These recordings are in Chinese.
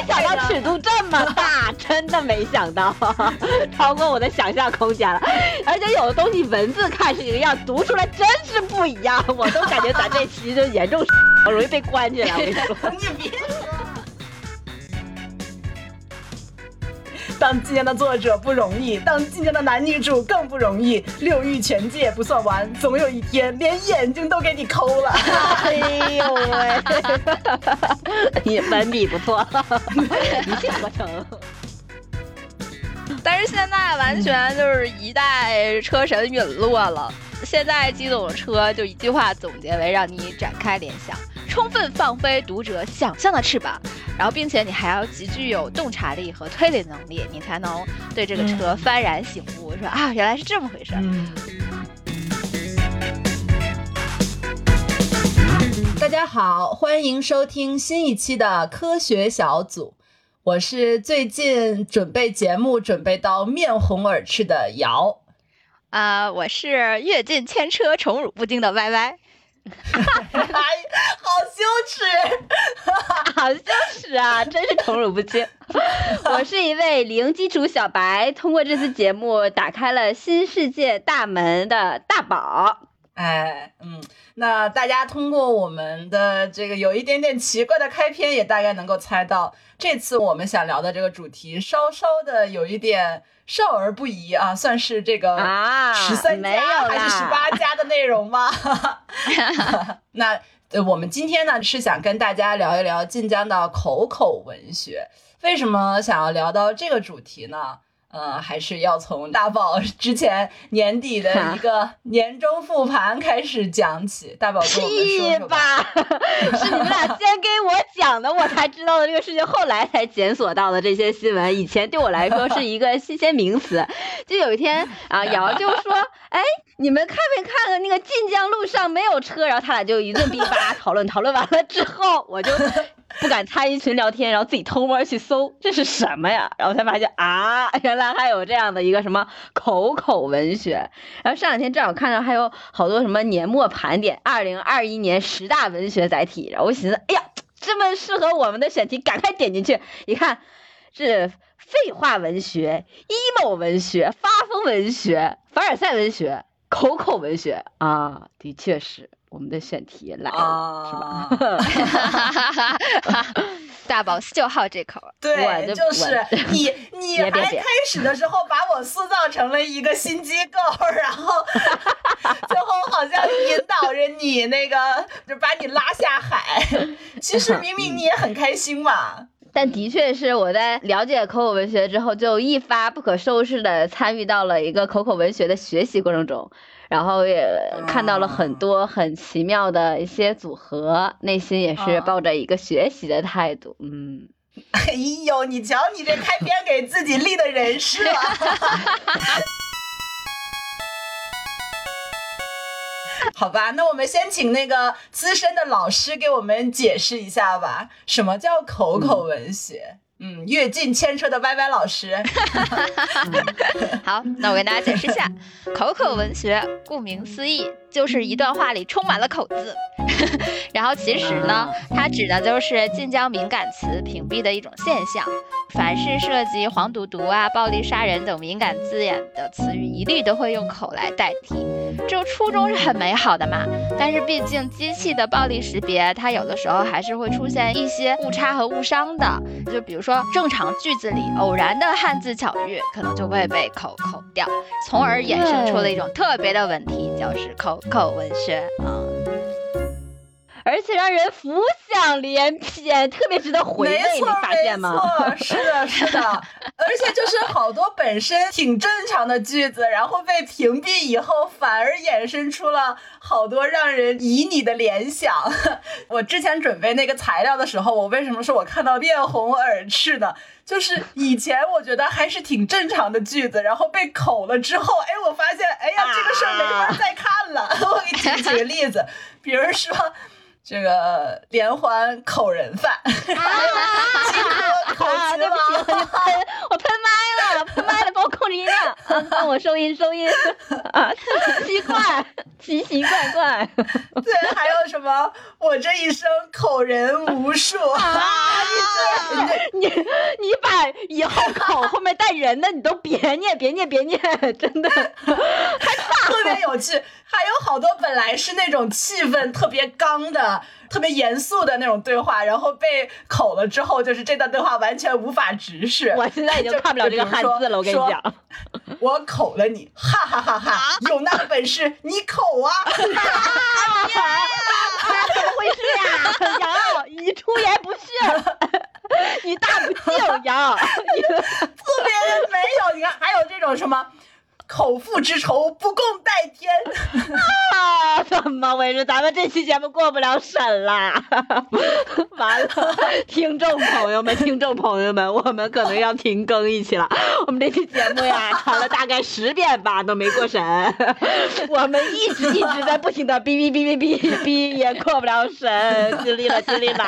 没想到尺度这么大，真的没想到，超过我的想象空间了。而且有的东西文字看是一个样，读出来真是不一样，我都感觉咱这期就严重 容易被关起来。我跟你说，你别说。当今年的作者不容易，当今年的男女主更不容易。六欲全戒不算完，总有一天连眼睛都给你抠了。哎呦喂，你文笔不错，一气呵成。但是现在完全就是一代车神陨落了。现在机动车就一句话总结为让你展开联想。充分放飞读者想象的翅膀，然后并且你还要极具有洞察力和推理能力，你才能对这个车幡然醒悟，说啊，原来是这么回事。大家好，欢迎收听新一期的科学小组，我是最近准备节目准备到面红耳赤的瑶，啊，我是阅尽千车宠辱不惊的 Y Y。好羞耻，好羞耻啊！真是宠辱不惊。我是一位零基础小白，通过这次节目打开了新世界大门的大宝。哎，嗯，那大家通过我们的这个有一点点奇怪的开篇，也大概能够猜到，这次我们想聊的这个主题，稍稍的有一点。少儿不宜啊，算是这个十三加还是十八加的内容吗？那呃我们今天呢是想跟大家聊一聊晋江的口口文学。为什么想要聊到这个主题呢？呃，还是要从大宝 之前年底的一个年终复盘开始讲起。大宝跟我们说说吧。是你们俩先给我讲的，我才知道的这个事情，后来才检索到的这些新闻。以前对我来说是一个新鲜名词。就有一天啊，瑶就说：“哎，你们看没看那个晋江路上没有车？”然后他俩就一顿逼吧讨论，讨论完了之后，我就。不敢参与群聊天，然后自己偷摸去搜这是什么呀？然后才发现啊，原来还有这样的一个什么口口文学。然后上两天正好看到还有好多什么年末盘点，二零二一年十大文学载体。然后我寻思，哎呀，这么适合我们的选题，赶快点进去一看，是废话文学、emo 文学、发疯文学、凡尔赛文学、口口文学啊，的确是。我们的选题来了，是吧？大宝就好这口，对，就是你，你还开始的时候把我塑造成了一个新机构，然后最后好像引导着你那个，就把你拉下海。其实明明你也很开心嘛。但的确是我在了解口口文学之后，就一发不可收拾的参与到了一个口口文学的学习过程中。然后也看到了很多很奇妙的一些组合，内心也是抱着一个学习的态度。嗯，哎呦，你瞧你这开篇给自己立的人设。好吧，那我们先请那个资深的老师给我们解释一下吧，什么叫口口文学？嗯，阅尽千车的歪歪老师。好，那我跟大家解释一下，口口文学，顾名思义。就是一段话里充满了口字，然后其实呢，它指的就是晋江敏感词屏蔽的一种现象。凡是涉及黄赌毒啊、暴力杀人等敏感字眼的词语，一律都会用口来代替。这个初衷是很美好的嘛，但是毕竟机器的暴力识别，它有的时候还是会出现一些误差和误伤的。就比如说正常句子里偶然的汉字巧遇，可能就会被口口掉，从而衍生出了一种特别的问题，就是口。口文学啊，而且让人浮想联翩，特别值得回味，你发现吗？是的，是的，而且就是好多本身挺正常的句子，然后被屏蔽以后，反而衍生出了好多让人旖旎的联想。我之前准备那个材料的时候，我为什么说我看到面红耳赤呢？就是以前我觉得还是挺正常的句子，然后被口了之后，哎，我发现，哎呀，这个事儿没法再看了。我给你举几个例子，比如说这个连环口人犯，还有金河口吃王，我喷麦了，喷麦了，帮我控制音量。啊，帮我收音收音啊，奇奇怪，奇奇怪怪。对，还有什么？我这一生口人无数啊！你你你把以后口后面带人的你都别念别念别念，真的 还特别有趣。还有好多本来是那种气氛特别刚的、特别严肃的那种对话，然后被口了之后，就是这段对话完全无法直视。我现在已经看不了这个汉字了，我跟你讲，我口了你，哈哈哈哈！有那本事你口啊！怎么回事呀？杨，你出言不逊，你大不敬，杨，特别没有。你看，还有这种什么？口腹之仇不共啊！怎么回事？咱们这期节目过不了审啦！完了，听众朋友们，听众朋友们，我们可能要停更一期了。我们这期节目呀，传了大概十遍吧，都没过审。我们一直一直在不停的哔哔哔哔哔哔，也过不了审，尽力了，尽力了。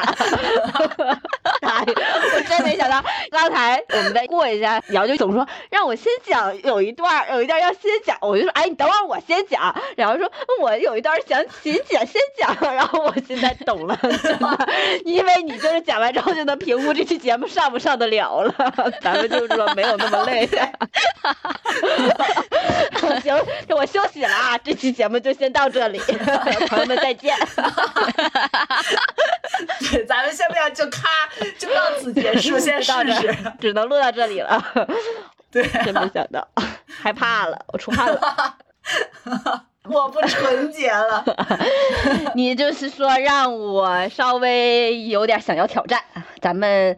哎，我真没想到，刚才我们再过一下，瑶就总说让我先讲，有一段，有一段。要先讲，我就说，哎，你等会儿我先讲。然后说，我有一段想请姐先讲。然后我现在懂了，因为你就是讲完之后就能评估这期节目上不上得了了。咱们就是说没有那么累。行，我休息了啊，这期节目就先到这里，朋友们再见。对，咱们先不要就咔就到此结束，先试试，只能录到这里了。对，真没想到，害怕了，我出汗了，我不纯洁了。你就是说让我稍微有点想要挑战，咱们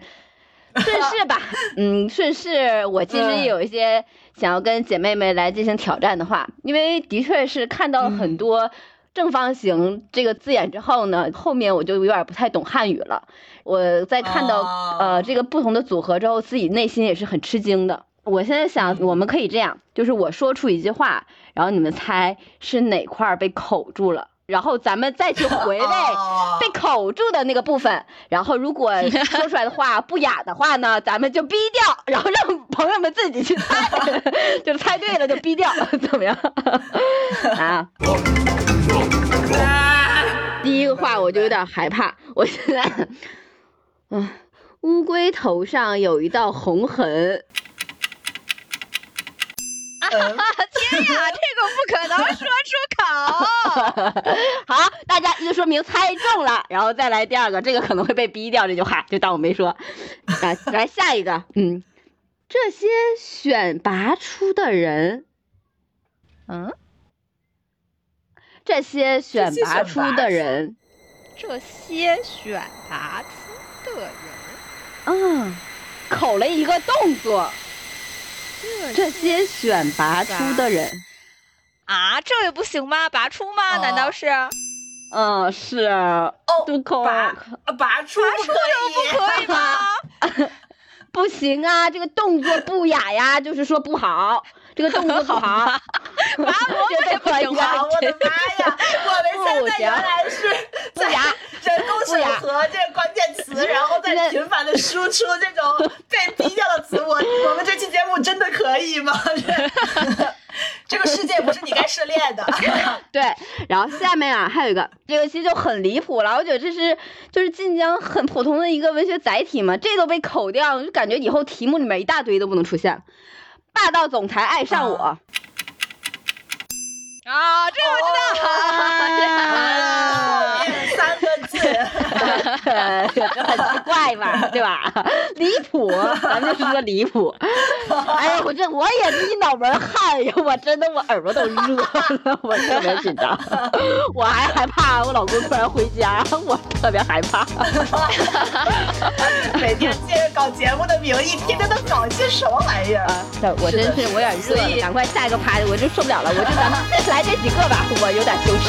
顺势吧。嗯，顺势，我其实也有一些想要跟姐妹们来进行挑战的话，因为的确是看到了很多正方形这个字眼之后呢，后面我就有点不太懂汉语了。我在看到呃这个不同的组合之后，自己内心也是很吃惊的。我现在想，我们可以这样，就是我说出一句话，然后你们猜是哪块被口住了，然后咱们再去回 味被口住的那个部分，然后如果说出来的话 不雅的话呢，咱们就逼掉，然后让朋友们自己去猜，就猜对了就逼掉，怎么样？啊？第一个话我就有点害怕，我现在，嗯，乌龟头上有一道红痕。天呀，这个不可能说出口。好，大家就说明猜中了，然后再来第二个，这个可能会被逼掉，这句话就当我没说。来，来下一个，嗯，这些选拔出的人，嗯，这些选拔出的人，这些选拔出的人，嗯，口了一个动作。这些选拔出的人啊，这也不行吗？拔出吗？难道是？嗯，是哦，拔拔出不可以吗？不行啊，这个动作不雅呀，就是说不好，这个动作不好。拔萝卜也不行 吗？我的妈呀！我们现在原来是不雅。人工审核这个关键词，然后再频繁的输出这种被低调的词，我我们这期节目真的可以吗？这个世界不是你该涉猎的。对，然后下面啊还有一个，这个其实就很离谱了。我觉得这是就是晋江很普通的一个文学载体嘛，这都被口掉，就感觉以后题目里面一大堆都不能出现。霸道总裁爱上我。啊，这个我知道。这很奇怪嘛，对吧？离谱，咱就说离谱。哎呀，我这我也是一脑门汗呀，我真的我耳朵都热了，我特别紧张，我还害怕我老公突然回家，我特别害怕。每天借着搞节目的名义，天天都搞些什么玩意儿？我真是我有点热，赶快下一个拍，我就受不了了，我就咱们来这几个吧，我有点羞耻。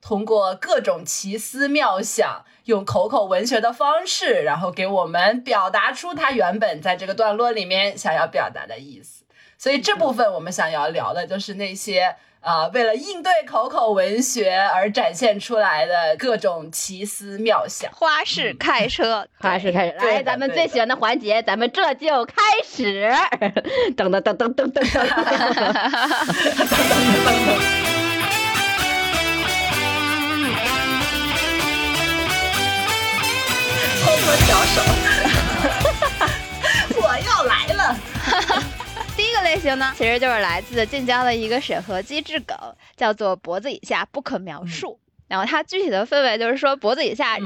通过各种奇思妙想，用口口文学的方式，然后给我们表达出他原本在这个段落里面想要表达的意思。所以这部分我们想要聊的就是那些。啊，为了应对口口文学而展现出来的各种奇思妙想，花式开车，花式开始，来，咱们最喜欢的环节，咱们这就开始，噔 噔。噔噔噔噔噔，偷摸调手，我要来了。第一个类型呢，其实就是来自晋江的一个审核机制梗，叫做脖子以下不可描述。然后它具体的氛围就是说，脖子以下，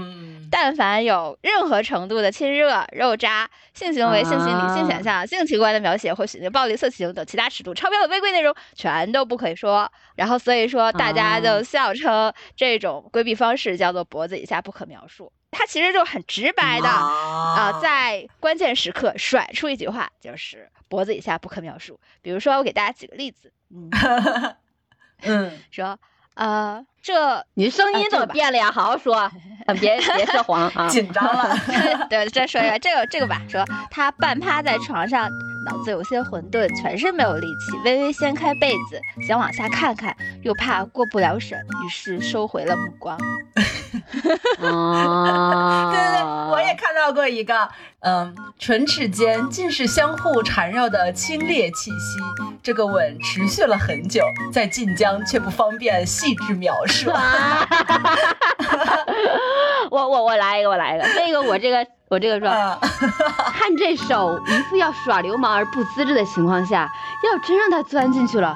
但凡有任何程度的亲热、肉渣、性行为、性心理、性想象、性器官的描写或血腥、暴力、色情等其他尺度超标的违规内容，全都不可以说。然后所以说，大家就笑称这种规避方式叫做脖子以下不可描述。它其实就很直白的啊，在关键时刻甩出一句话，就是脖子以下不可描述。比如说，我给大家举个例子，嗯 说。呃，这你声音怎么变了呀？好好说，别别说谎啊！紧张了。对，再说一个，这个这个吧。说他半趴在床上，脑子有些混沌，全身没有力气，微微掀开被子，想往下看看，又怕过不了审，于是收回了目光。啊 对对对，我也看到过一个，嗯，唇齿间尽是相互缠绕的清冽气息。这个吻持续了很久，在晋江却不方便细致描述。我我我来一个，我来一个，这个我这个我这个说，看这手，一副要耍流氓而不资质的情况下，要真让他钻进去了。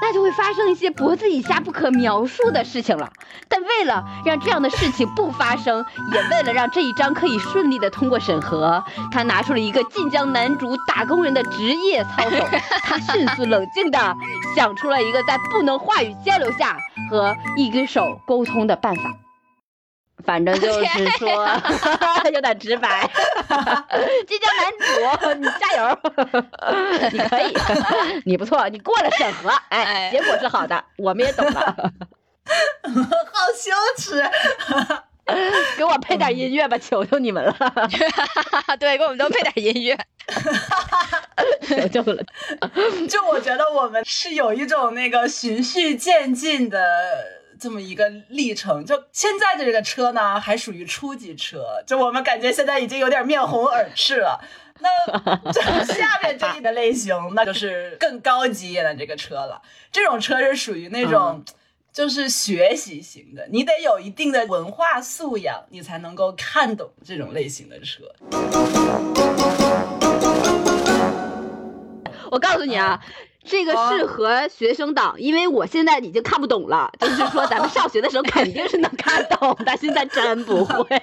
那就会发生一些脖子以下不可描述的事情了。但为了让这样的事情不发生，也为了让这一章可以顺利的通过审核，他拿出了一个晋江男主打工人的职业操守。他迅速冷静的想出了一个在不能话语交流下和一根手沟通的办法。反正就是说，有点直白。晋江男主，你加油，你可以，你不错，你过了审核，哎，结果是好的，我们也懂了。好羞耻，给我配点音乐吧，求求你们了。对，给我们都配点音乐，求求了。就我觉得我们是有一种那个循序渐进的。这么一个历程，就现在的这个车呢，还属于初级车，就我们感觉现在已经有点面红耳赤了。那下面这一个类型，那就是更高级一点的这个车了。这种车是属于那种，就是学习型的，你得有一定的文化素养，你才能够看懂这种类型的车。我告诉你啊。这个适合学生党，因为我现在已经看不懂了。就是说，咱们上学的时候肯定是能看懂，但现在真不会。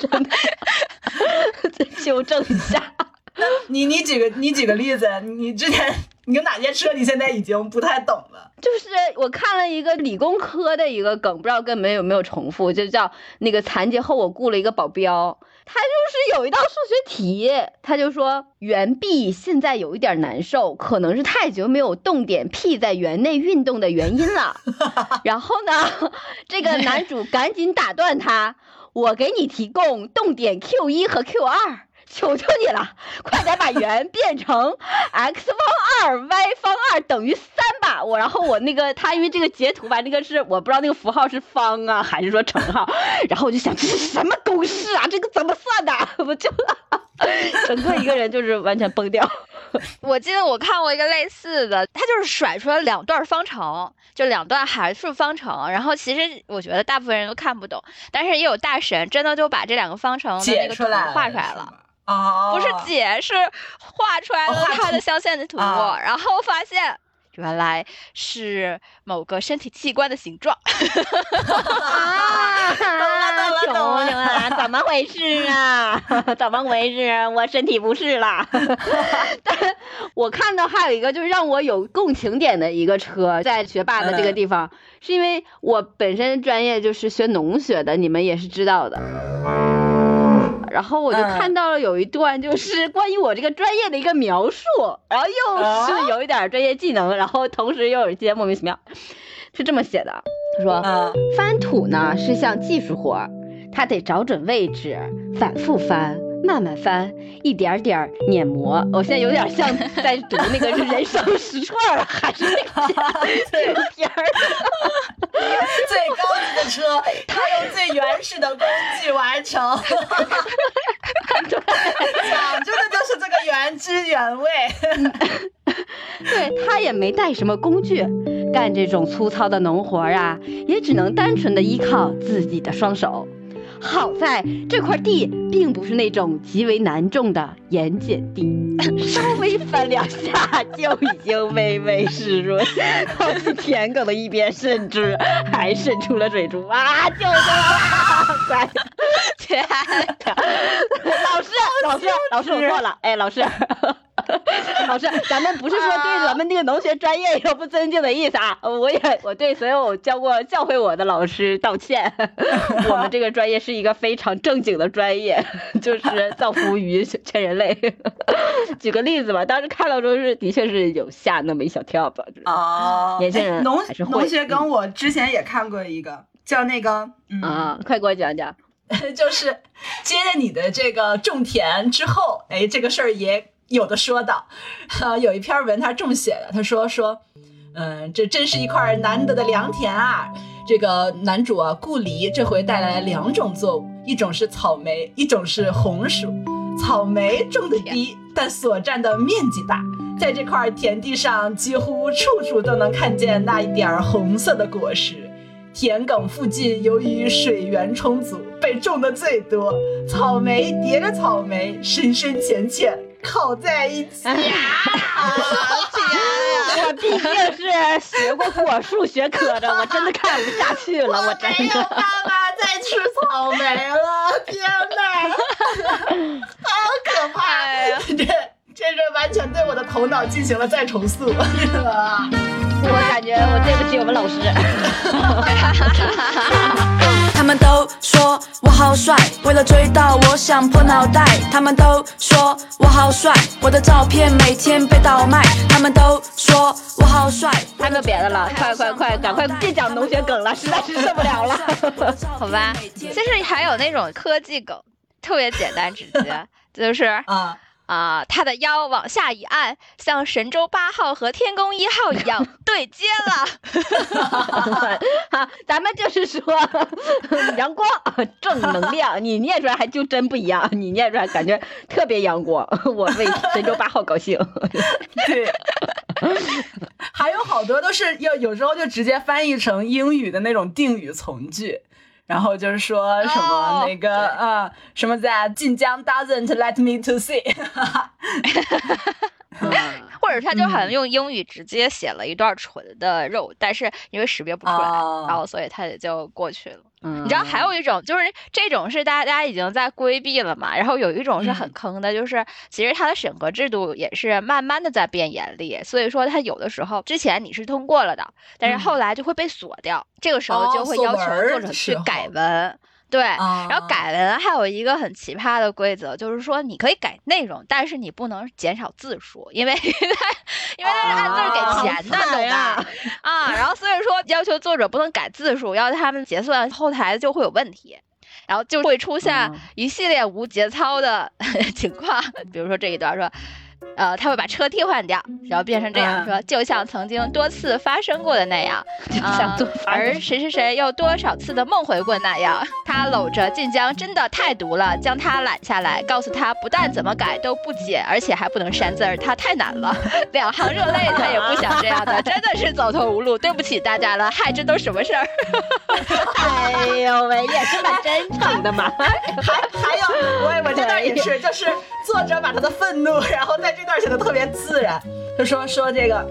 真的，再纠正一下。你你举个你举个例子，你之前你有哪些车你现在已经不太懂了？就是我看了一个理工科的一个梗，不知道跟没有没有重复，就叫那个残疾后我雇了一个保镖。他就是有一道数学题，他就说圆 B 现在有一点难受，可能是太久没有动点 P 在圆内运动的原因了。然后呢，这个男主赶紧打断他，我给你提供动点 Q 一和 Q 二。求求你了，快点把圆 变成 x 方二 y 方二等于三吧！我然后我那个他因为这个截图吧，那个是我不知道那个符号是方啊还是说乘号，然后我就想这是什么公式啊？这个怎么算的？我就 整个一个人就是完全崩掉。我记得我看过一个类似的，他就是甩出来两段方程，就两段函数方程，然后其实我觉得大部分人都看不懂，但是也有大神真的就把这两个方程的那个图画出来了。啊，不是解，是画出来了他的象限的图，然后发现原来是某个身体器官的形状。啊，懂了懂了懂了，怎么回事啊？怎么回事？我身体不适了。但我看到还有一个就是让我有共情点的一个车，在学霸的这个地方，是因为我本身专业就是学农学的，你们也是知道的。然后我就看到了有一段就是关于我这个专业的一个描述，然后又是有一点专业技能，然后同时又有一些莫名其妙，是这么写的，他说翻土呢是项技术活，他得找准位置，反复翻。慢慢翻，一点点碾磨。我现在有点像 在读那个人生十串，还是那个对片儿。最高级的车，他用最原始的工具完成。讲究的就是这个原汁原味。对他也没带什么工具，干这种粗糙的农活啊，也只能单纯的依靠自己的双手。好在这块地并不是那种极为难种的盐碱地，稍微翻两下就已经微微湿润，靠近田埂的一边甚至还渗出了水珠啊！救命啊！乖，天呀！老师，老师，老师，我错了，哎，老师。老师，咱们不是说对咱们那个农学专业有不尊敬的意思啊！我也我对所有教过教会我的老师道歉。我们这个专业是一个非常正经的专业，就是造福于全人类。举个例子吧，当时看到之后是的确是有吓那么一小跳吧。哦，年轻人农农学跟我之前也看过一个叫那个啊，快给我讲讲。就是接着你的这个种田之后，哎，这个事儿也。有的说到，啊，有一篇文他这么写的，他说说，嗯，这真是一块难得的良田啊！这个男主啊，顾离这回带来两种作物，一种是草莓，一种是红薯。草莓种的低，但所占的面积大，在这块田地上，几乎处处都能看见那一点红色的果实。田埂附近由于水源充足，被种的最多，草莓叠着草莓，深深浅浅。靠在一起呀！我毕竟是学过果树学科的，我真的看不下去了，我真的。没有办法再吃草莓了，天哪，好可怕呀！这这是完全对我的头脑进行了再重塑。我感觉我对不起我们老师。他们都说我好帅，为了追到我想破脑袋。他们都说我好帅，我的照片每天被倒卖。他们都说我好帅。谈个别的了，快快快，赶快别讲农学梗了，实在是受不了了。好吧，其实还有那种科技梗，特别简单直接，就是 啊。啊，他的腰往下一按，像神舟八号和天宫一号一样对接了。好，咱们就是说 阳光 正能量，你念出来还就真不一样，你念出来感觉特别阳光，我为神舟八号高兴。对，还有好多都是要有时候就直接翻译成英语的那种定语从句。然后就是说什么那个啊，什么在晋江 doesn't let me to see，或者他就好像用英语直接写了一段纯的肉，但是因为识别不出来，然后所以他也就过去了。你知道还有一种就是这种是大家已经在规避了嘛？然后有一种是很坑的，就是其实它的审核制度也是慢慢的在变严厉，所以说它有的时候之前你是通过了的，但是后来就会被锁掉，这个时候就会要求作者去改文。对，然后改文还有一个很奇葩的规则，就是说你可以改内容，但是你不能减少字数，因为 因为他是按字给钱的，懂吧？啊，然后所以说要求作者不能改字数，要他们结算后台就会有问题，然后就会出现一系列无节操的 情况，比如说这一段说。呃，他会把车替换掉，然后变成这样说，就像曾经多次发生过的那样，啊，而谁谁谁又多少次的梦回过那样。他搂着晋江真的太毒了，将他揽下来，告诉他不但怎么改都不解，而且还不能删字儿，他太难了。两行热泪，他也不想这样的，真的是走投无路，对不起大家了。嗨，这都什么事儿？哎呦喂，也是蛮真诚的嘛。还还有，我我这段也是，就是作者把他的愤怒，然后在。这段写的特别自然，他说说这个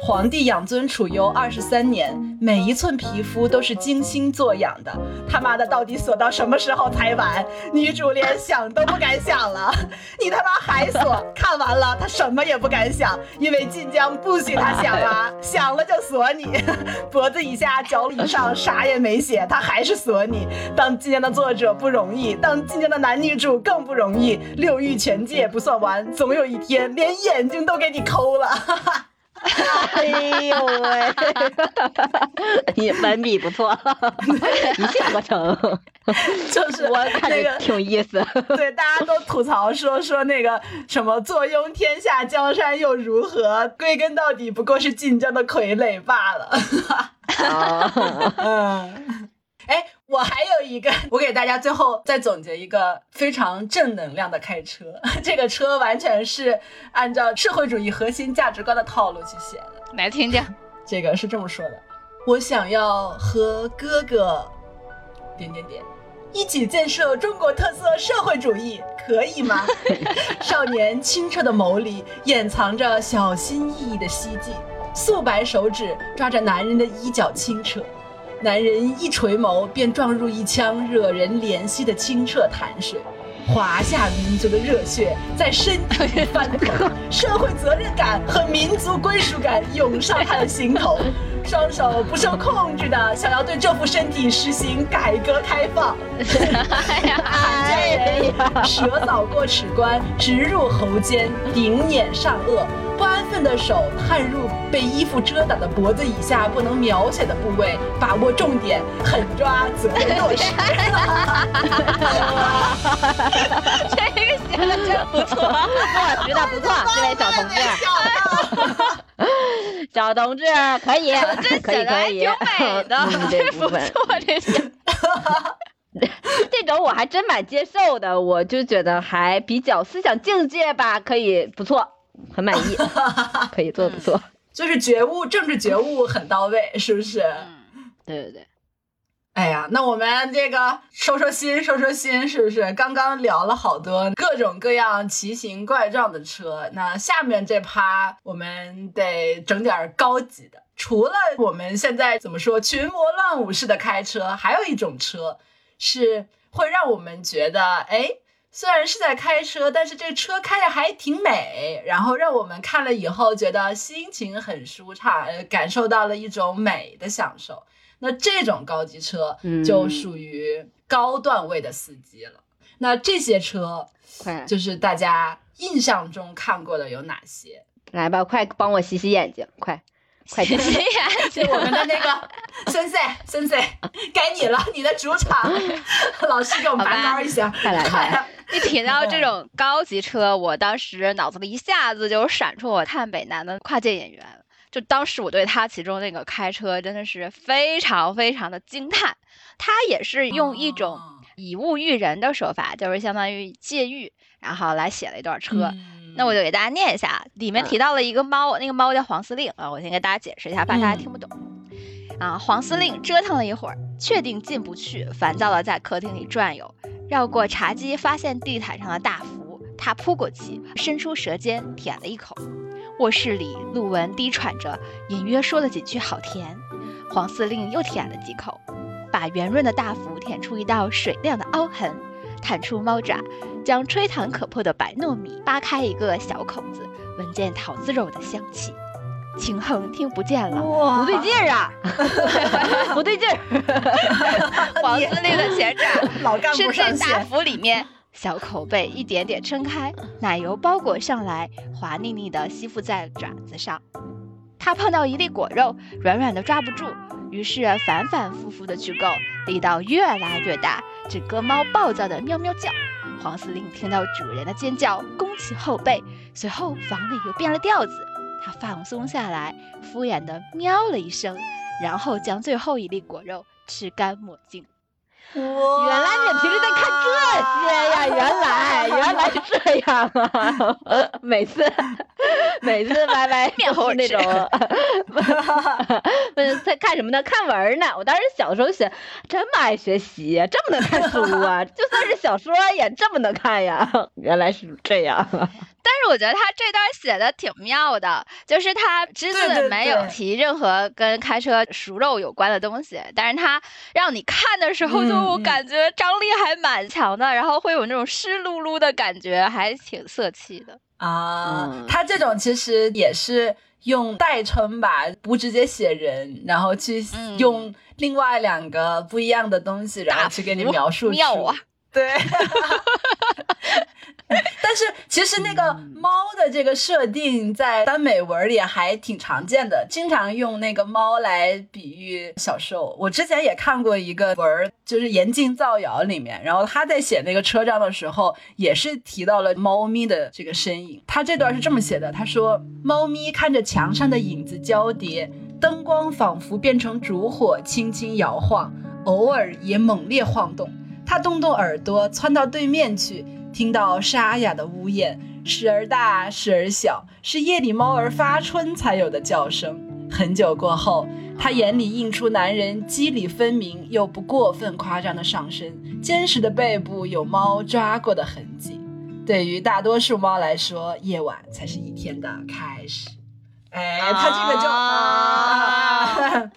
皇帝养尊处优二十三年，每一寸皮肤都是精心做养的。他妈的，到底锁到什么时候才完？女主连想都不敢想了。你他妈还锁？看完了，她什么也不敢想，因为晋江不许她想啊，想了就锁你。脖子以下、脚以上啥也没写，他还是锁你。当晋江的作者不容易，当晋江的男女主更不容易。六欲全戒不算完，总有一天连眼睛都给你抠了。哎呦喂，你文笔不错，一气呵成。就是我看那个挺有意思。对，大家都吐槽说说那个什么坐拥天下江山又如何，归根到底不过是晋江的傀儡罢了。啊 嗯，哎，我还有一个，我给大家最后再总结一个非常正能量的开车。这个车完全是按照社会主义核心价值观的套路去写的。来听听。这个是这么说的：我想要和哥哥点点点一起建设中国特色社会主义，可以吗？少年清澈的眸里掩藏着小心翼翼的希冀，素白手指抓着男人的衣角轻扯，男人一垂眸便撞入一腔惹人怜惜的清澈潭水。华夏民族的热血在身体里翻腾，社会责任感和民族归属感涌上他的心头，双手不受控制的想要对这副身体实行改革开放。汉家人舌扫过齿关，直入喉间，顶碾上颚，不安分的手探入被衣服遮挡的脖子以下不能描写的部位，把握重点，狠抓责任落实。这 真不错，我觉得不错，这位小同志，小同志可以，这可以可以，挺美的，嗯，这 不错，这写。这种我还真蛮接受的，我就觉得还比较思想境界吧，可以不错，很满意，可以做的不错。就是觉悟，政治觉悟很到位，是不是？对对对，哎呀，那我们这个收收心，收收心，是不是？刚刚聊了好多各种各样奇形怪状的车，那下面这趴我们得整点高级的。除了我们现在怎么说群魔乱舞式的开车，还有一种车是会让我们觉得，哎，虽然是在开车，但是这车开着还挺美，然后让我们看了以后觉得心情很舒畅，呃感受到了一种美的享受。那这种高级车嗯就属于高段位的司机了。那这些车快就是大家印象中看过的有哪些？来吧，快帮我洗洗眼睛，快快点。就我们的那个森森森森，该你了，你的主场，老师给我们拔高一下，快来快来一提到这种高级车，我当时脑子里一下子就闪出我看北南的跨界演员。就当时我对他其中那个开车真的是非常非常的惊叹，他也是用一种哦以物喻人的手法，就是相当于借喻，然后来写了一段车。嗯那我就给大家念一下，里面提到了一个猫，那个猫叫黄司令啊，我先给大家解释一下，怕大家听不懂。啊，黄司令折腾了一会儿，确定进不去，烦躁的在客厅里转悠，绕过茶几，发现地毯上的大福，他扑过去，伸出舌尖舔了一口。卧室里，陆文低喘着，隐约说了几句“好甜”。黄司令又舔了几口，把圆润的大福舔出一道水亮的凹痕，探出猫爪，将吹弹可破的白糯米扒开一个小口子，闻见桃子肉的香气。秦衡听不见了，哇不对劲儿啊，不对劲儿。黄司令的前爪老干部伸进大福里面，小口被一点点撑开，奶油包裹上来，滑腻腻的吸附在爪子上。他碰到一粒果肉，软软的抓不住，于是反反复复的去够，力道越来越大，整个猫暴躁的喵喵叫。黄司令听到主人的尖叫，弓起后背，随后房里又变了调子，他放松下来，敷衍的喵了一声，然后将最后一粒果肉吃干抹净。原原来你平时在看这些呀？原来原来是这样啊！每次 每次歪歪面红那种，不 是在看什么呢？看文儿呢。我当时小时候学这么爱学习，这么能看书啊！就算是小说也这么能看呀。原来是这样啊！但是我觉得他这段写的挺妙的，就是他只对对字没有提任何跟开车熟肉有关的东西，但是他让你看的时候嗯就嗯感觉张力还蛮强的，然后会有那种湿漉漉的感觉，还挺色气的。啊，嗯他这种其实也是用代称吧，不直接写人，然后去嗯用另外两个不一样的东西，然后去给你描述出妙啊！对。但是其实那个嗯猫的这个设定在耽美文里还挺常见的，经常用那个猫来比喻小受。我之前也看过一个文儿，就是《严禁造谣》里面，然后他在写那个车站的时候，也是提到了猫咪的这个身影。他这段是这么写的：他说，猫咪看着墙上的影子交叠，灯光仿佛变成烛火，轻轻摇晃，偶尔也猛烈晃动。他动动耳朵，窜到对面去，听到沙哑的呜咽，时而大，时而小，是夜里猫儿发春才有的叫声。很久过后，他眼里映出男人肌理分明又不过分夸张的上身，坚实的背部有猫抓过的痕迹。对于大多数猫来说，夜晚才是一天的开始。哎，他这个就啊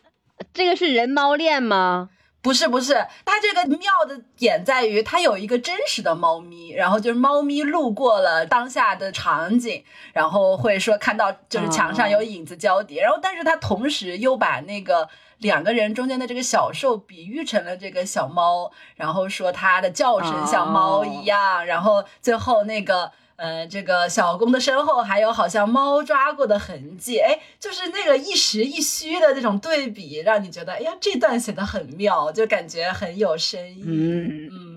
这个是人猫恋吗？不是不是，它这个妙的点在于，它有一个真实的猫咪，然后就是猫咪路过了当下的场景，然后会说看到就是墙上有影子交叠，然后但是它同时又把那个两个人中间的这个小兽比喻成了这个小猫，然后说它的叫声像猫一样，然后最后那个。呃，这个小公的身后还有好像猫抓过的痕迹，哎，就是那个一实一虚的这种对比，让你觉得，哎呀，这段写的很妙，就感觉很有深意。嗯，嗯，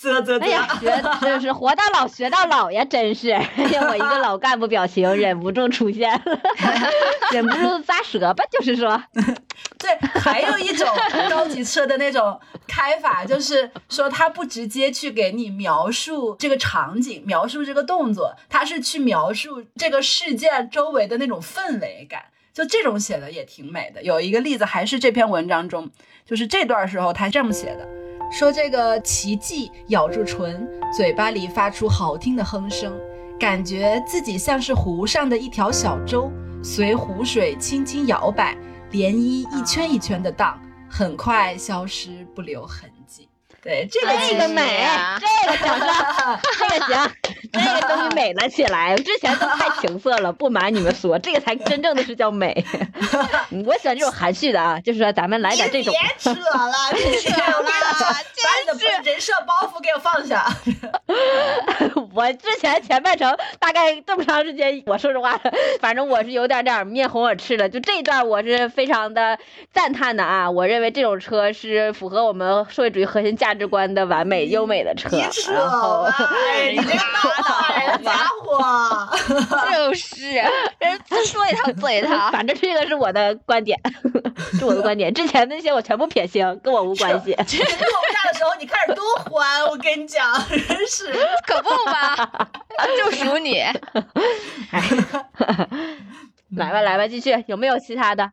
啧啧啧，哎呀，学 真是活到老学到老呀，真是！哎呀，我一个老干部表情忍不住出现了，忍不住咂舌吧，就是说，对，还有一种高级车的那种开法，就是说他不直接去给你描述这个场景，描述这个动作，他是去描述这个事件周围的那种氛围感。就这种写的也挺美的。有一个例子还是这篇文章中，就是这段时候他这么写的，说这个奇迹咬住唇，嘴巴里发出好听的哼声，感觉自己像是湖上的一条小舟，随湖水轻轻摇摆，涟漪一圈一圈的荡，很快消失不留痕迹。对，这个这个美，这个掌声，这个行，这个终于美了起来。之前都太情色了，不瞒你们说，这个才真正的是叫美。嗯我喜欢这种含蓄的啊，就是说咱们来点这种。别扯了，别扯了，把你的人设包袱给我放下。我之前前半程大概这么长时间，我说实话，反正我是有点点面红耳赤的。就这一段我是非常的赞叹的啊！我认为这种车是符合我们社会主义核心价值观的完美优美的车。然后，哎，你这个大 胆的家伙！就是 人说一套做一套。反正这个是我的观点，是我的观点。之前那些我全部撇清，跟我无关系。你落不下的时候，你开始多欢，我跟你讲，真是。可不嘛，就属你。来吧，来吧，继续，有没有其他的？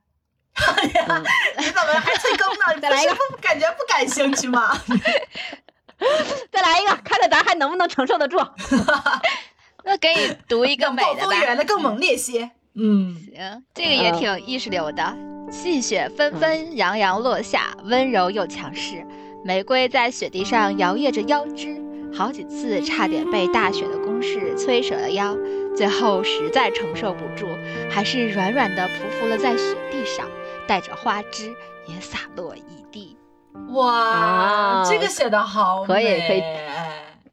你怎么还催更呢？你 再来一个不感觉不感兴趣吗？再来一个，看看咱还能不能承受得住。那给你读一个美的吧。暴风原的更猛烈些。嗯，行，这个也挺意识流的。细雪纷纷，扬扬落下，温柔又强势。玫瑰在雪地上摇曳着腰肢，好几次差点被大雪的攻势摧折了腰，最后实在承受不住，还是软软的匍匐了在雪地上，带着花枝也洒落一地。哇，啊这个写的好美，可以可以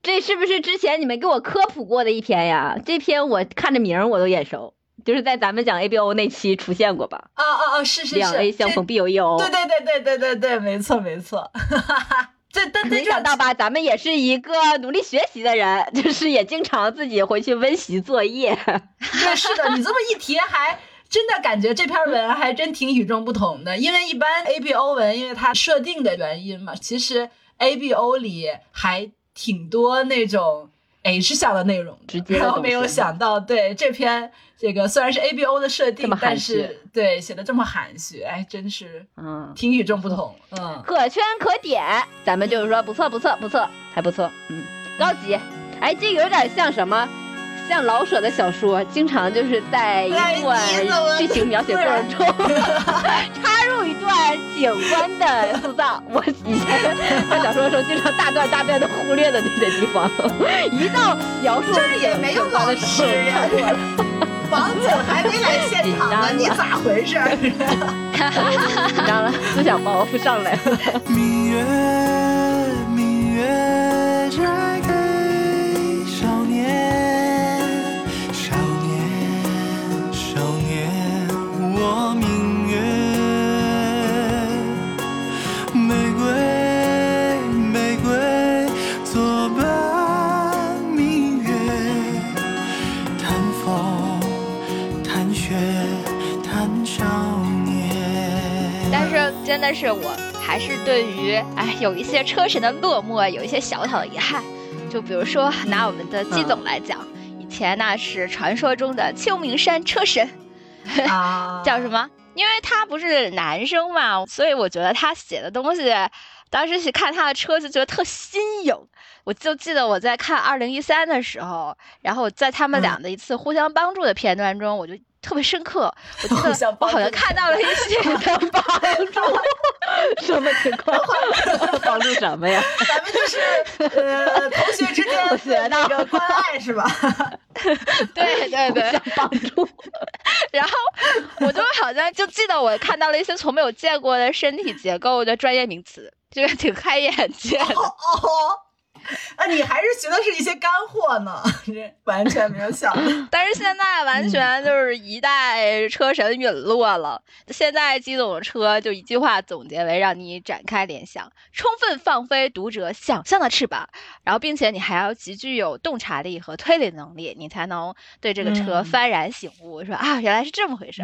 这是不是之前你们给我科普过的一篇呀？这篇我看着名儿我都眼熟，就是在咱们讲 ABO 那期出现过吧？啊啊啊！是是是，两 A 相逢必有一 O。对对对对对对对，没错没错。这但没想到吧，咱们也是一个努力学习的人，就是也经常自己回去温习作业。对，是的，你这么一提还。真的感觉这篇文还真挺与众不同的，因为一般 A B O 文，因为它设定的原因嘛，其实 A B O 里还挺多那种 H 向的内容的，直接然后没有想到，对这篇这个虽然是 A B O 的设定但是对写的这么含蓄，哎，真是嗯，挺与众不同，嗯。可圈可点，咱们就是说不错不错不错，还不错，嗯，高级。哎，这有点像什么？像老舍的小说，经常就是在一哎段剧情描写过程中 插入一段景观的塑造。我以前看小说的时候，经常大段大段的忽略的那些地方，一到描述这也没有老师呀跳过了。王总还没来现 场呢，你咋回事？紧张了，思想包袱上来了。明月，明月是真的是我还是对于哎有一些车神的落寞有一些小小的遗憾，就比如说拿我们的季总来讲，以前那是传说中的秋名山车神，啊 叫什么？因为他不是男生嘛，所以我觉得他写的东西，当时去看他的车就觉得特新颖。我就记得我在看二零一三的时候，然后在他们嗯俩的一次互相帮助的片段中，我就特别深刻。我记 得我好像看到了一些 帮助 什么情况？帮助什么呀？咱们就是呃同学之间学的那个关爱是吧？对对对，想帮助。然后我就好像就记得我看到了一些从没有见过的身体结构的专业名词，这个挺开眼界的。哦哦，啊，你还是学的是一些干货呢，这完全没有想到。但是现在完全就是一代车神陨落了。现在机总的车就一句话总结为让你展开联想，充分放飞读者想象的翅膀，然后并且你还要极具有洞察力和推理能力，你才能对这个车嗯幡然醒悟，说啊原来是这么回事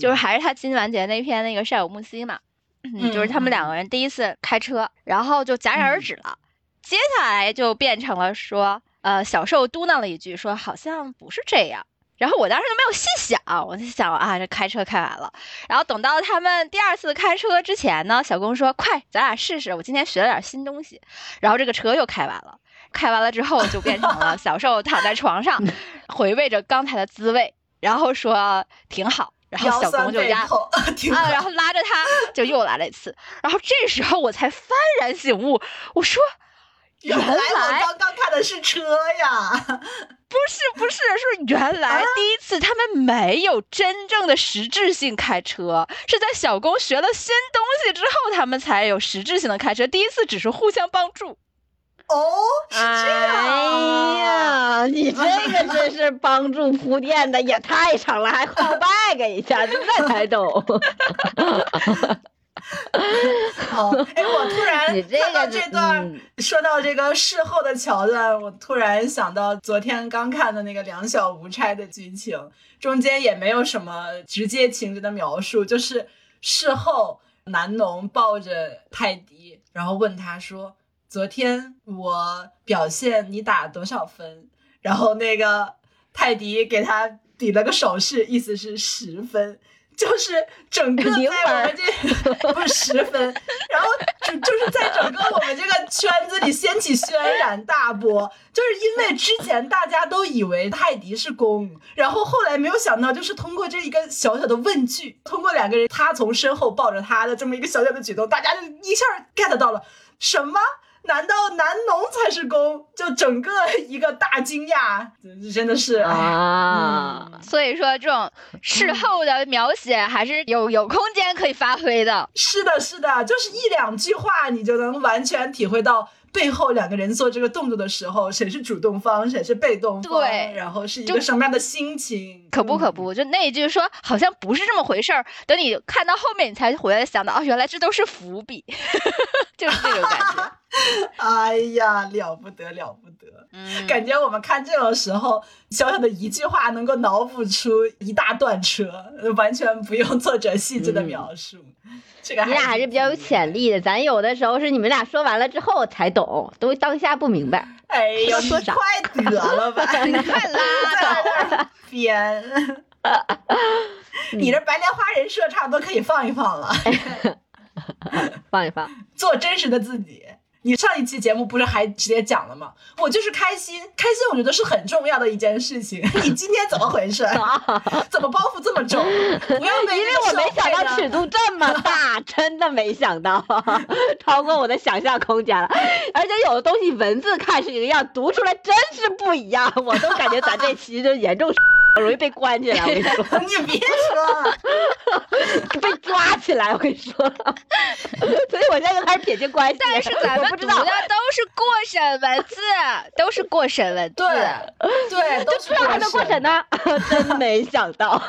就是还是他金完结那篇那个晒我木兮嘛，嗯，就是他们两个人第一次开车，然后就戛然而止了。接下来就变成了说，呃，小受嘟囔了一句，说好像不是这样。然后我当时就没有细想，我就想啊，这开车开完了。然后等到他们第二次开车之前呢，小公说：“快，咱俩试试，我今天学了点新东西。”然后这个车又开完了，开完了之后就变成了小受躺在床上，回味着刚才的滋味，然后说挺好。然后小公就压啊，然后拉着他就又来了一次，然后这时候我才幡然醒悟，我说原来我刚刚看的是车呀。不是不是，是原来第一次他们没有真正的实质性开车，是在小公学了新东西之后，他们才有实质性的开车。第一次只是互相帮助，哦，是这样呀，你这个真是帮助铺垫的也太长了，还 call back 一下，这才懂。哦，哎，我突然看到这段，嗯说到这个事后的桥段，我突然想到昨天刚看的那个《两小无猜》的剧情，中间也没有什么直接情节的描述，就是事后南农抱着泰迪，然后问他说：“昨天我表现你打多少分？”然后那个泰迪给他比了个手势，意思是十分。就是整个在零我们这不是十分，然后就就是在整个我们这个圈子里掀起轩然大波，就是因为之前大家都以为泰迪是公，然后后来没有想到，就是通过这一个小小的问句，通过两个人他从身后抱着他的这么一个小小的举动，大家就一下 get 到了。什么？难道男农才是公？就整个一个大惊讶，真的是啊，嗯。所以说这种事后的描写还是有有空间可以发挥的。是的，是的，就是一两句话，你就能完全体会到背后两个人做这个动作的时候，谁是主动方，谁是被动方，对。然后是一个什么样的心情，可不可不，就那一句说好像不是这么回事儿，等你看到后面，你才回来想到，哦，原来这都是伏笔，就是这种感觉。哎呀，了不得，了不得。嗯，感觉我们看这种时候，小小的一句话能够脑补出一大段车，完全不用作者细致的描述。这个你俩还是比较有潜力的，咱有的时候是你们俩说完了之后才懂，都当下不明白。哎呀，说啥快得了吧！你快拉倒。编，你这白莲花人设差不多可以放一放了，放一放，做真实的自己。你上一期节目不是还直接讲了吗？我就是开心，开心我觉得是很重要的一件事情。你今天怎么回事？怎么包袱这么重？不要被 因为我没想到尺度这么大，真的没想到，超过我的想象空间了。而且有的东西文字看是一个样，读出来真是不一样。我都感觉咱这期就严重容易被关起来。我跟你说，你别说，被抓起来。我跟你说，所以我现在就开始撇清关系。但是咱们不知道读的都是过审文字，都是过审文字。对对，都知道还能过审呢？真没想到。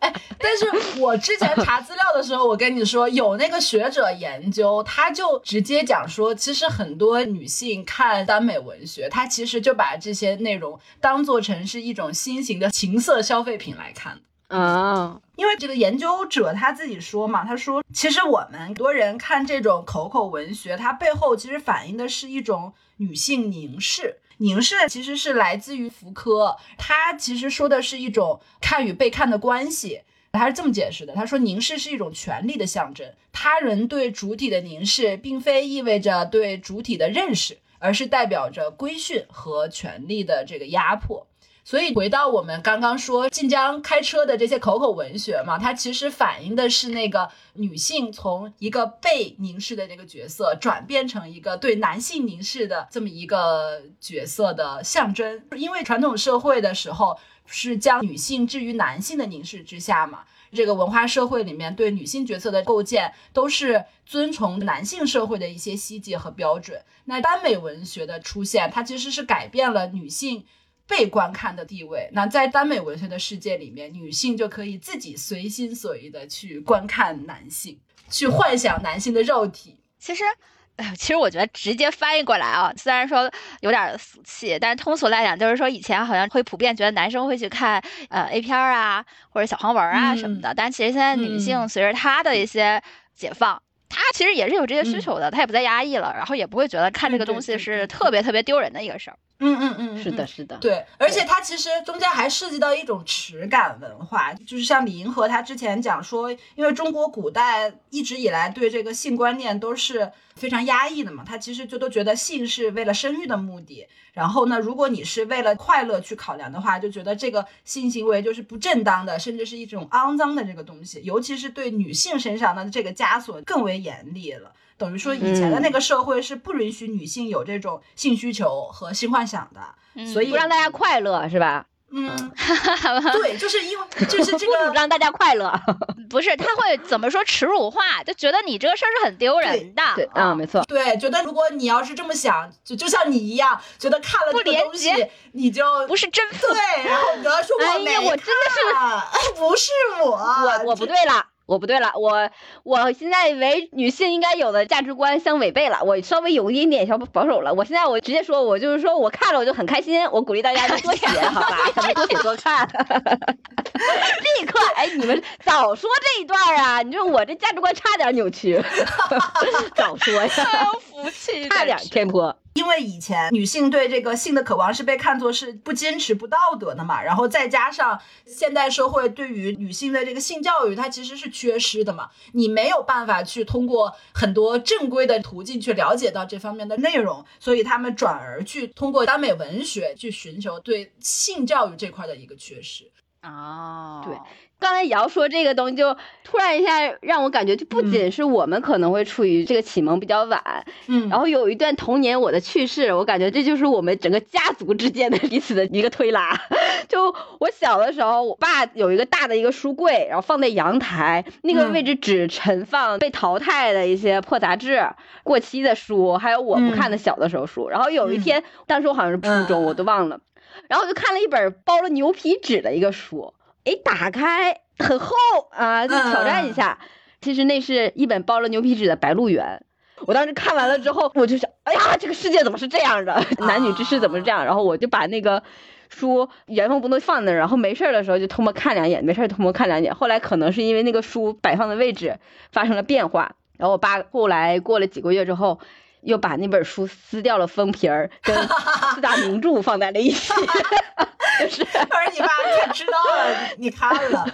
哎，但是我之前查资料的时候，我跟你说，有那个学者研究，他就直接讲说，其实很多女性看耽美文学，她其实就把这些内容当做成是一种新型的情色消费品来看的。啊，因为这个研究者他自己说嘛，他说，其实我们很多人看这种口口文学，它背后其实反映的是一种女性凝视。凝视其实是来自于福柯，他其实说的是一种看与被看的关系。他是这么解释的，他说凝视是一种权力的象征，他人对主体的凝视，并非意味着对主体的认识，而是代表着规训和权力的这个压迫。所以回到我们刚刚说晋江开车的这些口口文学嘛，它其实反映的是那个女性从一个被凝视的这个角色，转变成一个对男性凝视的这么一个角色的象征。因为传统社会的时候是将女性置于男性的凝视之下嘛，这个文化社会里面对女性角色的构建都是遵从男性社会的一些希冀和标准。那耽美文学的出现，它其实是改变了女性。被观看的地位，那在耽美文学的世界里面，女性就可以自己随心所欲的去观看男性，去幻想男性的肉体。其实，哎，其实我觉得直接翻译过来啊，虽然说有点俗气，但是通俗来讲，就是说以前好像会普遍觉得男生会去看呃 A 片啊或者小黄文啊什么的，但其实现在女性随着她的一些解放。她其实也是有这些需求的，她也不再压抑了，然后也不会觉得看这个东西是特别特别丢人的一个事儿。嗯嗯嗯，是的，是的，对，而且它其实中间还涉及到一种耻感文化，就是像李银河他之前讲说，因为中国古代一直以来对这个性观念都是非常压抑的嘛，他其实就都觉得性是为了生育的目的，然后呢，如果你是为了快乐去考量的话，就觉得这个性行为就是不正当的，甚至是一种肮脏的这个东西，尤其是对女性身上的这个枷锁更为严厉了。等于说，以前的那个社会是不允许女性有这种性需求和性幻想的，所以不让大家快乐是吧？嗯，对，就是因为就是这个 不让大家快乐，不是他会怎么说耻辱话，就觉得你这个事儿是很丢人的。对，啊，没错。对，觉得如果你要是这么想，就就像你一样，觉得看了这个东西，你就不是真对，然后你要说我没我真的是 不是我，我我不对了。我不对了，我我现在为女性应该有的价值观相违背了，我稍微有一点点小保守了。我现在我直接说，我就是说我看了我就很开心，我鼓励大家多写，好吧，咱们多写多看。立刻，哎，你们早说这一段啊！你说我这价值观差点扭曲，早说呀，福气，差点偏颇。因为以前女性对这个性的渴望是被看作是不坚持、不道德的嘛，然后再加上现代社会对于女性的这个性教育，它其实是缺失的嘛，你没有办法去通过很多正规的途径去了解到这方面的内容，所以他们转而去通过耽美文学去寻求对性教育这块的一个缺失。哦，对。刚才瑶说这个东西，就突然一下让我感觉，就不仅是我们可能会处于这个启蒙比较晚，嗯，然后有一段童年我的趣事，我感觉这就是我们整个家族之间的彼此的一个推拉。就我小的时候，我爸有一个大的一个书柜，然后放在阳台，那个位置只盛放被淘汰的一些破杂志、过期的书，还有我不看的小的时候书。然后有一天，当时我好像是初中，我都忘了，然后我就看了一本包了牛皮纸的一个书。哎，打开很厚啊，就挑战一下。其实那是一本包了牛皮纸的《白鹿原》。我当时看完了之后，我就想，哎呀，这个世界怎么是这样的？男女之事怎么是这样？然后我就把那个书原封不动放那儿，然后没事的时候就偷摸看两眼，没事偷摸看两眼。后来可能是因为那个书摆放的位置发生了变化，然后我爸后来过了几个月之后，又把那本书撕掉了封皮儿，跟 四大名著放在了一起。就是反正你爸 看知道了，你看了，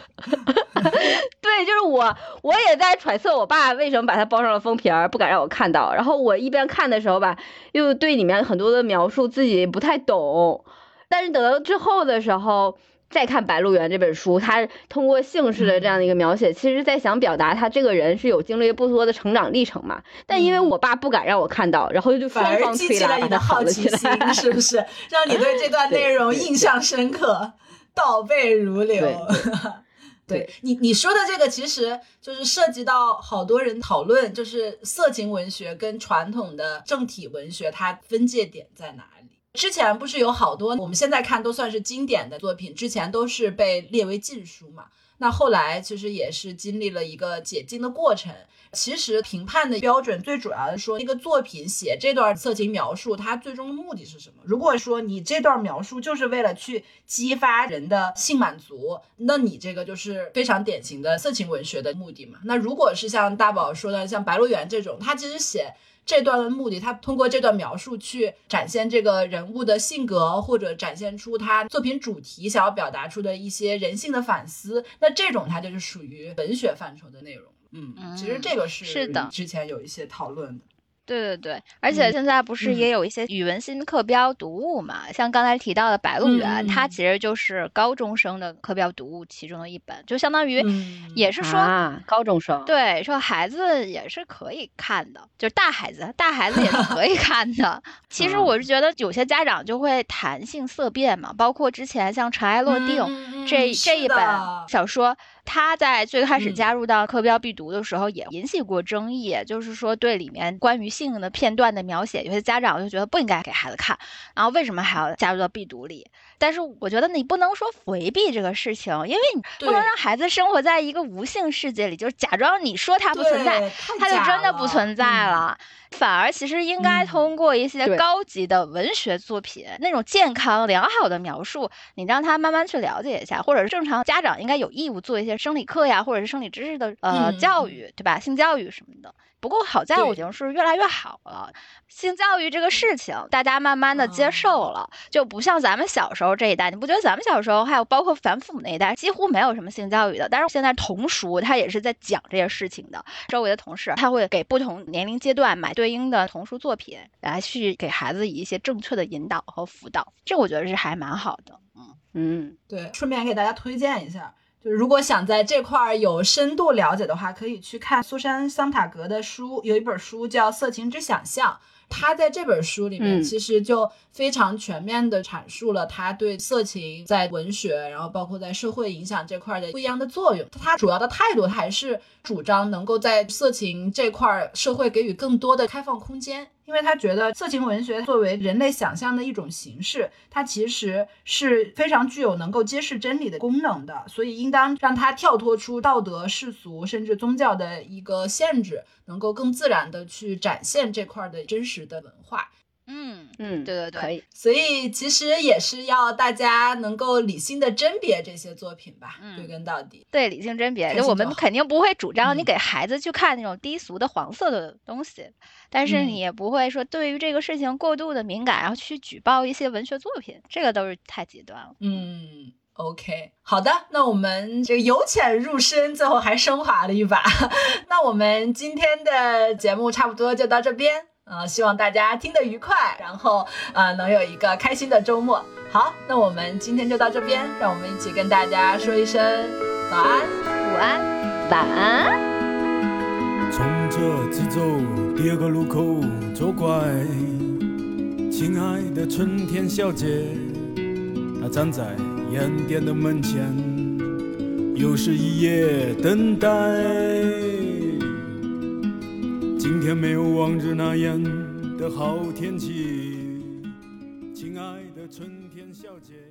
对，就是我，我也在揣测我爸为什么把它包上了封皮儿，不敢让我看到。然后我一边看的时候吧，又对里面很多的描述自己不太懂，但是等到之后的时候。再看《白鹿原》这本书，他通过姓氏的这样的一个描写，其实在想表达他这个人是有经历不多的成长历程嘛。但因为我爸不敢让我看到，然后就双方推拉，把他好奇心，是不是？让你对这段内容印象深刻，倒背如流。对 你你说的这个，其实就是涉及到好多人讨论，就是色情文学跟传统的正体文学，它分界点在哪里？之前不是有好多我们现在看都算是经典的作品，之前都是被列为禁书嘛？那后来其实也是经历了一个解禁的过程。其实评判的标准最主要的说，一个作品写这段色情描述，它最终的目的是什么？如果说你这段描述就是为了去激发人的性满足，那你这个就是非常典型的色情文学的目的嘛？那如果是像大宝说的，像《白鹿原》这种，它其实写。这段的目的，他通过这段描述去展现这个人物的性格，或者展现出他作品主题想要表达出的一些人性的反思。那这种它就是属于文学范畴的内容。嗯，其实这个是是的，之前有一些讨论的。对对对，而且现在不是也有一些语文新课标读物嘛？像刚才提到的《白鹿原》，它其实就是高中生的课标读物其中的一本，就相当于也是说高中生对，说孩子也是可以看的，就是大孩子，大孩子也是可以看的。其实我是觉得有些家长就会谈性色变嘛，包括之前像《尘埃落定》这这一本小说。他在最开始加入到课标必读的时候，也引起过争议，就是说对里面关于性的片段的描写，有些家长就觉得不应该给孩子看，然后为什么还要加入到必读里？但是我觉得你不能说回避这个事情，因为你不能让孩子生活在一个无性世界里，就是假装你说它不存在，它就真的不存在了。反而其实应该通过一些高级的文学作品，那种健康良好的描述，你让他慢慢去了解一下，或者是正常家长应该有义务做一些生理课呀，或者是生理知识的呃教育，对吧？性教育什么的。不过好在我觉得是越来越好了，性教育这个事情大家慢慢的接受了，就不像咱们小时候这一代，你不觉得咱们小时候还有包括咱父母那一代几乎没有什么性教育的？但是现在童书它也是在讲这些事情的，周围的同事他会给不同年龄阶段买对应的童书作品来去给孩子以一些正确的引导和辅导，这我觉得是还蛮好的。嗯嗯，对，顺便给大家推荐一下。就如果想在这块儿有深度了解的话，可以去看苏珊·桑塔格的书，有一本书叫《色情之想象》。他在这本书里面其实就非常全面的阐述了他对色情在文学，然后包括在社会影响这块的不一样的作用。他主要的态度还是主张能够在色情这块社会给予更多的开放空间，因为他觉得色情文学作为人类想象的一种形式，它其实是非常具有能够揭示真理的功能的，所以应当让它跳脱出道德、世俗甚至宗教的一个限制。能够更自然的去展现这块的真实的文化，嗯嗯，对对对，可以。所以其实也是要大家能够理性的甄别这些作品吧，归根到底，对，理性甄别。就我们肯定不会主张你给孩子去看那种低俗的黄色的东西，但是你也不会说对于这个事情过度的敏感，然后去举报一些文学作品，这个都是太极端了。嗯。OK，好的，那我们这个由浅入深，最后还升华了一把。那我们今天的节目差不多就到这边，呃，希望大家听得愉快，然后呃能有一个开心的周末。好，那我们今天就到这边，让我们一起跟大家说一声早安、午安、晚安。从这直走，第二个路口左拐，亲爱的春天小姐，她站在。烟店的门前，又是一夜等待。今天没有往日那样的好天气，亲爱的春天小姐。